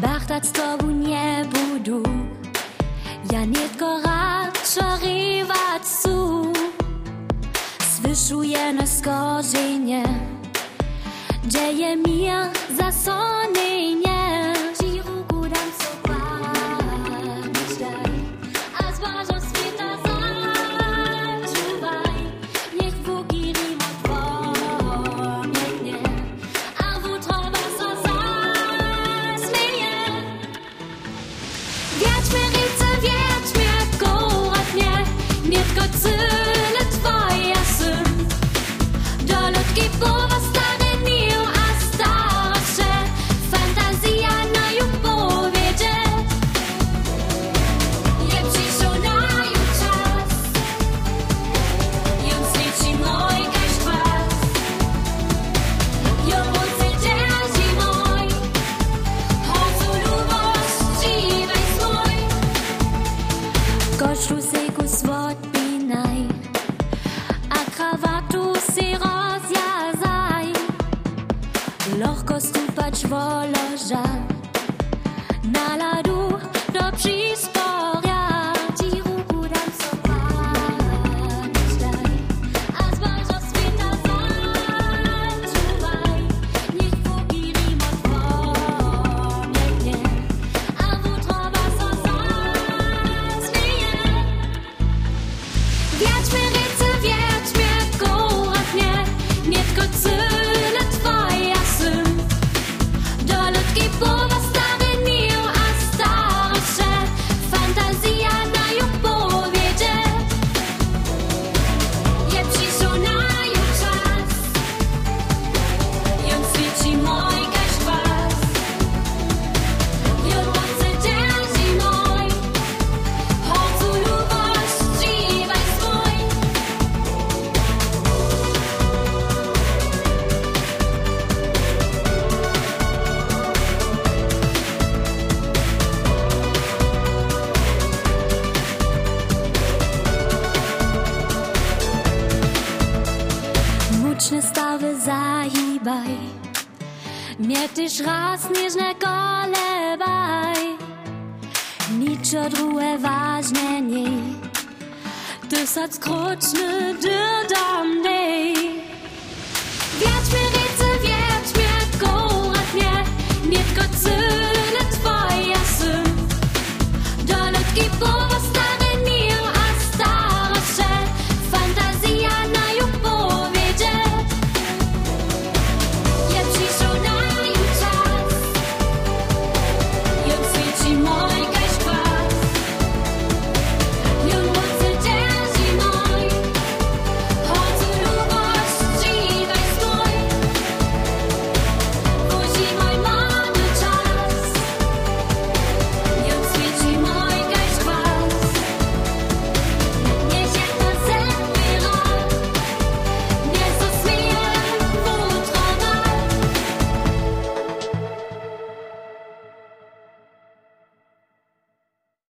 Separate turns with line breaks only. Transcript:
Baghdad z tobą nie budu Ja nie raczej riwać su Słyszuję na skorzenie Dzieje mi L'orcos tu pač volažan, naladu. wieczne stawy zajbaj. Mir dich raz nicht ne kolebaj. Nicze druhe ważne nie. Ty sad skroczny.